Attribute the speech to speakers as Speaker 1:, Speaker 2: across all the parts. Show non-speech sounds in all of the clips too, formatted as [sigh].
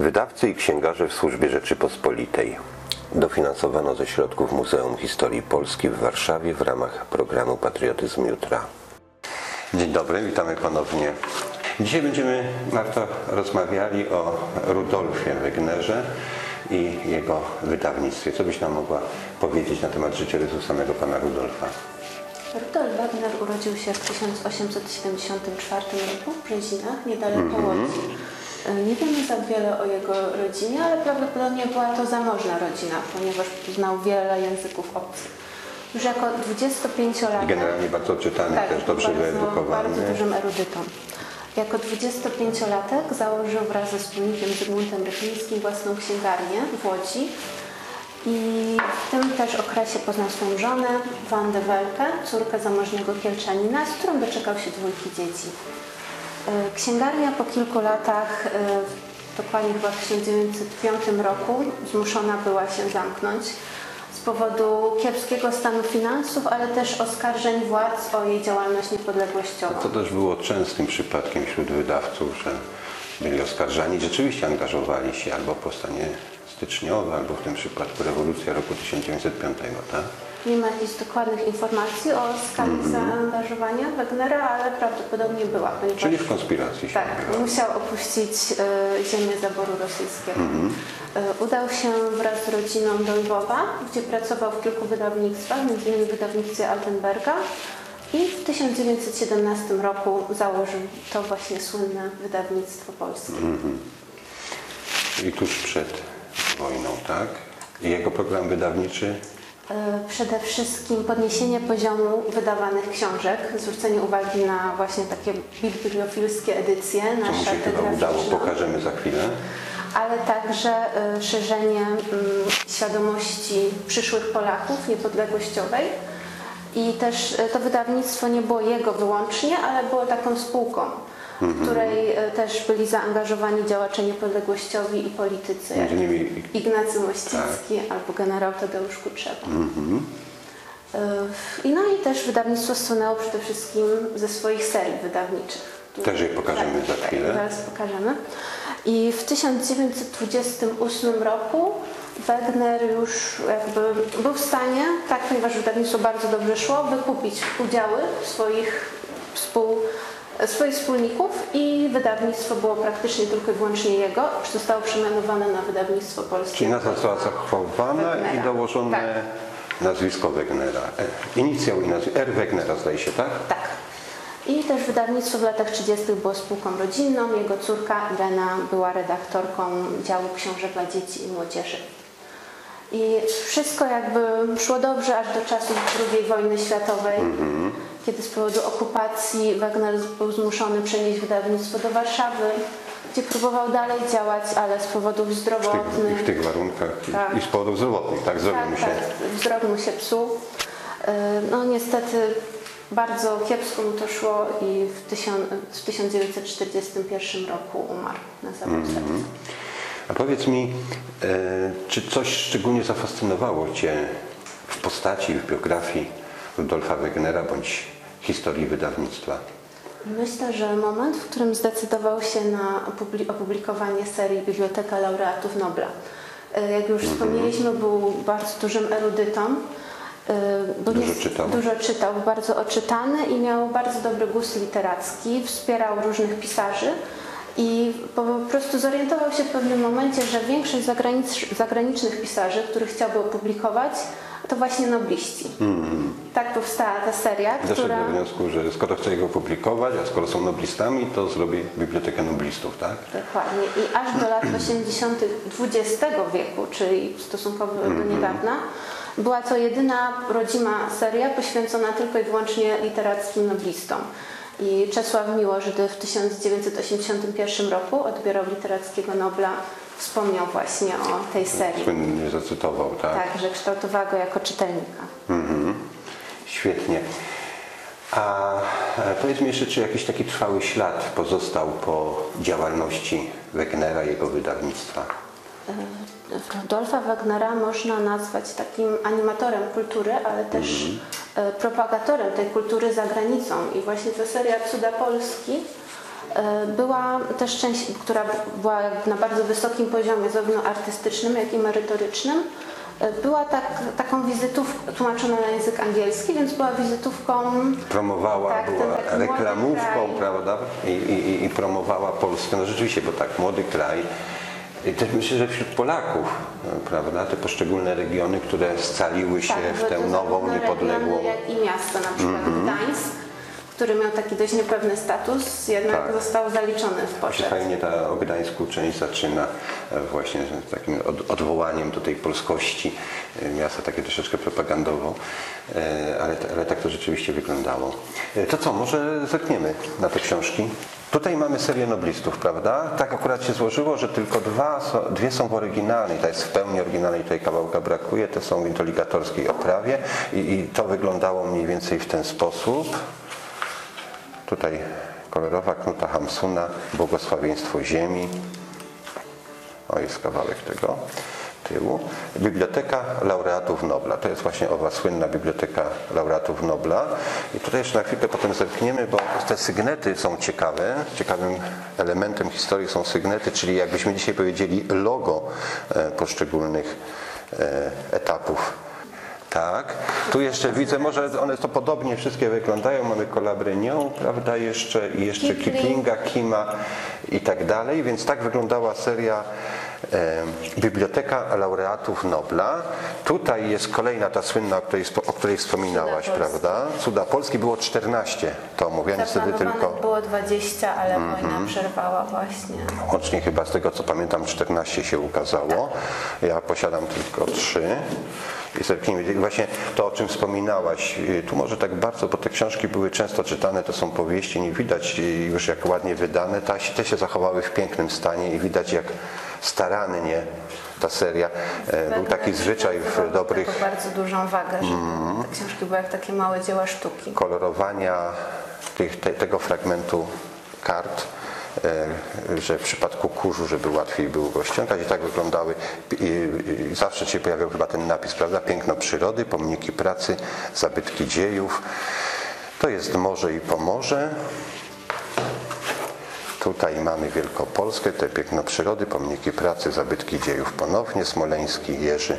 Speaker 1: Wydawcy i księgarze w służbie Rzeczypospolitej. Dofinansowano ze środków Muzeum Historii Polski w Warszawie w ramach programu Patriotyzm Jutra. Dzień dobry, witamy ponownie. Dzisiaj będziemy, Marto, rozmawiali o Rudolfie Wegnerze i jego wydawnictwie. Co byś nam mogła powiedzieć na temat życiorysu samego pana Rudolfa?
Speaker 2: Rudolf Wagner urodził się w 1874 roku w Brzezinach, niedaleko Łodzi. E, Nie wiemy za wiele o jego rodzinie, ale prawdopodobnie była to zamożna rodzina, ponieważ znał wiele języków obcych. Już jako 25-latek...
Speaker 1: Generalnie bardzo czytany, też dobrze
Speaker 2: Tak, bardzo,
Speaker 1: wyedukowany.
Speaker 2: bardzo dużym erudytą. Jako 25-latek założył wraz ze wspólnikiem Zygmuntem Rychlińskim własną księgarnię w Łodzi i w tym też okresie poznał swoją żonę, Wandę Welkę, córkę zamożnego Kielczanina, z którą doczekał się dwójki dzieci. E, Księgarnia po kilku latach, e, dokładnie chyba w 1905 roku, zmuszona była się zamknąć z powodu kiepskiego stanu finansów, ale też oskarżeń władz o jej działalność niepodległościową.
Speaker 1: To też było częstym przypadkiem wśród wydawców, że byli oskarżani, rzeczywiście angażowali się albo w powstanie styczniowe, albo w tym przypadku rewolucja roku 1905, tak?
Speaker 2: Nie ma jakichś dokładnych informacji o skali zaangażowania Wegnera, ale prawdopodobnie była, ponieważ
Speaker 1: Czyli w konspiracji się
Speaker 2: tak, musiał opuścić e, ziemię zaboru rosyjskiego. E, udał się wraz z rodziną do Lwowa, gdzie pracował w kilku wydawnictwach, m.in. w wydawnictwie Altenberga i w 1917 roku założył to właśnie słynne wydawnictwo polskie.
Speaker 1: I tuż przed wojną, tak? I jego program wydawniczy
Speaker 2: E, Przede wszystkim podniesienie poziomu wydawanych książek, zwrócenie uwagi na właśnie takie bibliofilskie edycje, na
Speaker 1: mu się chyba udało, pokażemy za chwilę.
Speaker 2: ale także e, szerzenie mm, świadomości przyszłych Polaków niepodległościowej. I też e, to wydawnictwo nie było jego wyłącznie, ale było taką spółką, w której e, też byli zaangażowani działacze niepodległościowi i politycy, jak
Speaker 1: innymi
Speaker 2: Ignacy Mościcki albo generał Tadeusz Kutrzeba. Y, I no i też wydawnictwo słynęło przede wszystkim ze swoich serii wydawniczych.
Speaker 1: Też je pokażemy za chwilę.
Speaker 2: Tak, zaraz pokażemy. I w 1928 roku Wegner już jakby był w stanie, tak ponieważ wydawnictwo bardzo dobrze szło, wykupić udziały swoich współ, swoich wspólników i wydawnictwo było praktycznie tylko i wyłącznie jego. Zostało przemianowane na wydawnictwo polskie.
Speaker 1: Czyli nazwa została zachowana i dołożone
Speaker 2: Tak.
Speaker 1: nazwisko Wegnera. E, Inicjał i nazwisko. R. Wegnera zdaje się, tak?
Speaker 2: Tak. I też wydawnictwo w latach 30. było spółką rodzinną. Jego córka Irena była redaktorką działu książek dla dzieci i młodzieży. I wszystko jakby szło dobrze aż do czasów II wojny światowej, kiedy z powodu okupacji Wagner był zmuszony przenieść wydawnictwo do Warszawy, gdzie próbował dalej działać, ale z powodów
Speaker 1: W tych,
Speaker 2: zdrowotnych.
Speaker 1: w tych warunkach i-
Speaker 2: Tak.
Speaker 1: i z powodów zdrowotnych, tak? Zrobił mu
Speaker 2: Tak,
Speaker 1: się.
Speaker 2: tak, wzrok mu się psuł. Yy, No niestety bardzo kiepsko mu to szło i w, tysiąc, w 1941 roku umarł na zawał
Speaker 1: Mhm.
Speaker 2: serca.
Speaker 1: A powiedz mi, e, czy coś szczególnie zafascynowało Cię w postaci, w biografii Rudolfa Wegnera bądź historii wydawnictwa?
Speaker 2: Myślę, że moment, w którym zdecydował się na opubli- opublikowanie serii Biblioteka Laureatów Nobla. Yy, Jak już wspomnieliśmy, był bardzo dużym erudytą. Był
Speaker 1: Dużo
Speaker 2: nies-
Speaker 1: czytał.
Speaker 2: Dużo czytał, bardzo oczytany i miał bardzo dobry gust literacki. Wspierał różnych pisarzy i po prostu zorientował się w pewnym momencie, że większość zagranicz- zagranicznych pisarzy, których chciałby opublikować, to właśnie nobliści. Tak powstała ta seria,
Speaker 1: Doszedł
Speaker 2: która...
Speaker 1: do wniosku, że skoro chce go publikować, a skoro są noblistami, to zrobi bibliotekę noblistów, tak?
Speaker 2: Dokładnie. I aż do lat [clears throat] 80. XX wieku, czyli stosunkowo do niedawna, była to jedyna rodzima seria poświęcona tylko i wyłącznie literackim noblistom. I Czesław Miłosz, gdy w 1981 roku odbierał literackiego Nobla, wspomniał właśnie o tej serii.
Speaker 1: Słynnie zacytował, tak?
Speaker 2: Tak, że kształtowała go jako czytelnika.
Speaker 1: Mhm. Świetnie. A e, powiedz mi jeszcze, czy jakiś taki trwały ślad pozostał po działalności Wegnera, jego wydawnictwa?
Speaker 2: Rudolfa Wagnera można nazwać takim animatorem kultury, ale też e, propagatorem tej kultury za granicą. I właśnie ta seria Cuda Polski E, Była też część, która była na bardzo wysokim poziomie, zarówno artystycznym, jak i merytorycznym. E, Była tak, taką wizytówką, tłumaczoną na język angielski, więc była wizytówką
Speaker 1: Promowała,
Speaker 2: Tak,
Speaker 1: była reklamówką, prawda? I, i, I promowała Polskę. No rzeczywiście, bo tak, młody kraj. I też myślę, że wśród Polaków, prawda, te poszczególne regiony, które scaliły się w
Speaker 2: były
Speaker 1: tę
Speaker 2: Tak,
Speaker 1: nową, niepodległą.
Speaker 2: regiony, jak i miasto, na przykład Gdańsk, który miał taki dość niepewny status, jednak
Speaker 1: Tak.
Speaker 2: został zaliczony w poczet.
Speaker 1: fajnie ta o Gdańsku część zaczyna e, właśnie z takim od, odwołaniem do tej polskości e, miasta, takie troszeczkę propagandowo, e, ale, ale tak to rzeczywiście wyglądało. To co, może zerkniemy na te książki? Tutaj mamy serię noblistów, prawda? Tak akurat się złożyło, że tylko dwa, dwie są w oryginalnej, ta jest w pełni oryginalnej, tutaj kawałka brakuje, te są w intoligatorskiej oprawie i, i to wyglądało mniej więcej w ten sposób. Tutaj kolorowa knuta Hamsuna, błogosławieństwo ziemi. O, jest kawałek tego tyłu. Biblioteka laureatów Nobla. To jest właśnie owa słynna biblioteka laureatów Nobla. I tutaj jeszcze na chwilkę potem zerkniemy, bo te sygnety są ciekawe. Ciekawym elementem historii są sygnety, czyli jakbyśmy dzisiaj powiedzieli logo e, poszczególnych e, etapów tak, tu jeszcze widzę, może one to podobnie wszystkie wyglądają. Mamy Colabrynią, prawda, jeszcze i jeszcze
Speaker 2: Kipling.
Speaker 1: Kiplinga, Kima i tak dalej. Więc tak wyglądała seria e, Biblioteka Laureatów Nobla. Tutaj jest kolejna ta słynna, o której, o której wspominałaś,
Speaker 2: Cuda
Speaker 1: prawda? Cuda Polski było 14 tomów. Ja niestety tylko
Speaker 2: było 20, ale wojna przerwała właśnie.
Speaker 1: Łącznie chyba z tego co pamiętam 14 się ukazało. Ja posiadam tylko 3. Zerknijmy. Właśnie to, o czym wspominałaś, y, tu może tak bardzo, bo te książki były często czytane, to są powieści, nie widać y, już jak ładnie wydane. Ta- Te się zachowały w pięknym stanie i widać jak starannie ta seria. e, Był taki zwyczaj w dobrych
Speaker 2: bardzo dużą wagę, że
Speaker 1: Mhm.
Speaker 2: te książki były jak takie małe dzieła sztuki.
Speaker 1: kolorowania tych, te, tego fragmentu kart, że w przypadku kurzu, żeby łatwiej było go ściągać i tak wyglądały. I zawsze się pojawiał chyba ten napis, prawda? Piękno przyrody, pomniki pracy, zabytki dziejów. To jest morze i pomorze. Tutaj mamy Wielkopolskę, te piękno przyrody, pomniki pracy, zabytki dziejów ponownie, Smoleński, Jerzy,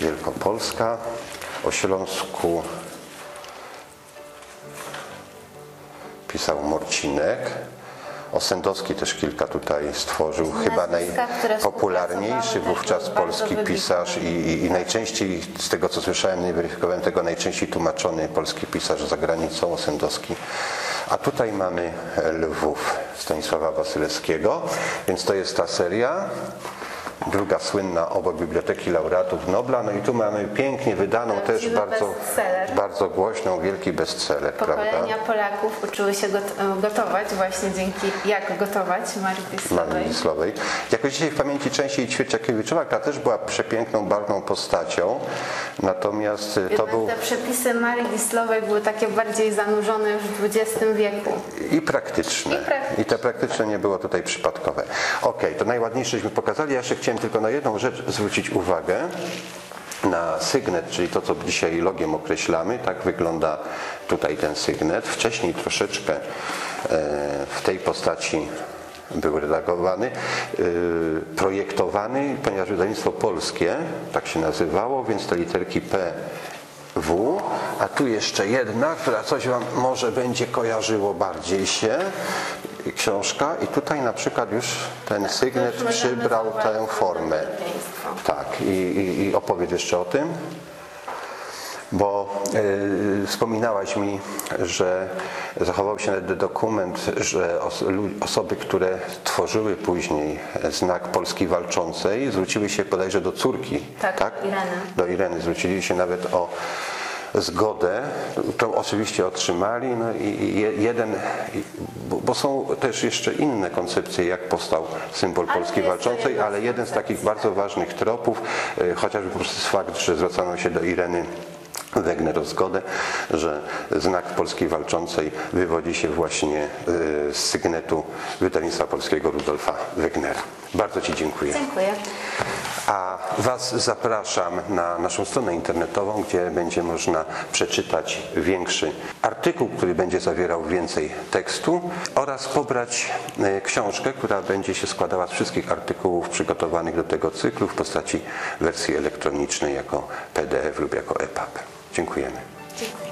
Speaker 1: Wielkopolska. O Śląsku pisał Morcinek. Osendowski też kilka tutaj stworzył, chyba najpopularniejszy
Speaker 2: współpracowały,
Speaker 1: wówczas polski pisarz i, i, i najczęściej, z tego co słyszałem, nie weryfikowałem tego, najczęściej tłumaczony polski pisarz za granicą, Osendowski. A tutaj mamy Lwów Stanisława Wasylewskiego, więc to jest ta seria. Druga słynna obok Biblioteki Laureatów Nobla. No i tu mamy pięknie wydaną, też
Speaker 2: Prawdziwy
Speaker 1: bardzo,
Speaker 2: bestseller.
Speaker 1: bardzo głośną, wielki bestseller, prawda?
Speaker 2: Pokolenia Polaków uczyły się got- gotować właśnie dzięki Jak gotować Marii
Speaker 1: Marii
Speaker 2: Wisłowej.
Speaker 1: Wisłowej. Jakoś dzisiaj w pamięci częściej Ćwierciakiewiczowa, która też była przepiękną, barwną postacią. Natomiast y, to
Speaker 2: Jednak
Speaker 1: był
Speaker 2: te przepisy Marii Wisłowej były takie bardziej zanurzone już w XX wieku.
Speaker 1: i praktyczne.
Speaker 2: I praktyczne.
Speaker 1: I te praktyczne nie było tutaj przypadkowe. Okej, to najładniejsześmy pokazali. Ja jeszcze chciałem tylko na jedną rzecz zwrócić uwagę. Na sygnet, czyli to, co dzisiaj logiem określamy, tak wygląda tutaj ten sygnet. Wcześniej troszeczkę e, w tej postaci był redagowany, y, projektowany, ponieważ wydawnictwo polskie, tak się nazywało, więc te literki P, W, a tu jeszcze jedna, która coś Wam może będzie kojarzyło bardziej się, książka i tutaj na przykład już ten sygnet
Speaker 2: już możemy
Speaker 1: przybrał tę formę. Tak, i, i, i opowiedz jeszcze o tym. Bo e, wspominałaś mi, że zachował się nawet dokument, że os, osoby, które tworzyły później znak Polski Walczącej, zwróciły się bodajże do córki.
Speaker 2: Tak, Ireny.
Speaker 1: Do Ireny. Zwrócili się nawet o zgodę. To oczywiście otrzymali. No i i je- jeden, bo, są też jeszcze inne koncepcje, jak powstał symbol Polski Walczącej, ale jeden z takich bardzo ważnych tropów, e, chociażby po prostu fakt, że zwracano się do Ireny Wegner o zgodę, że znak Polski Walczącej wywodzi się właśnie e, z sygnetu wydawnictwa polskiego Rudolfa Wegnera. Bardzo Ci dziękuję.
Speaker 2: Dziękuję.
Speaker 1: A Was zapraszam na naszą stronę internetową, gdzie będzie można przeczytać większy artykuł, który będzie zawierał więcej tekstu oraz pobrać e, książkę, która będzie się składała z wszystkich artykułów przygotowanych do tego cyklu w postaci wersji elektronicznej jako PDF lub jako EPUB. Dziękujemy.
Speaker 2: Dziękuję.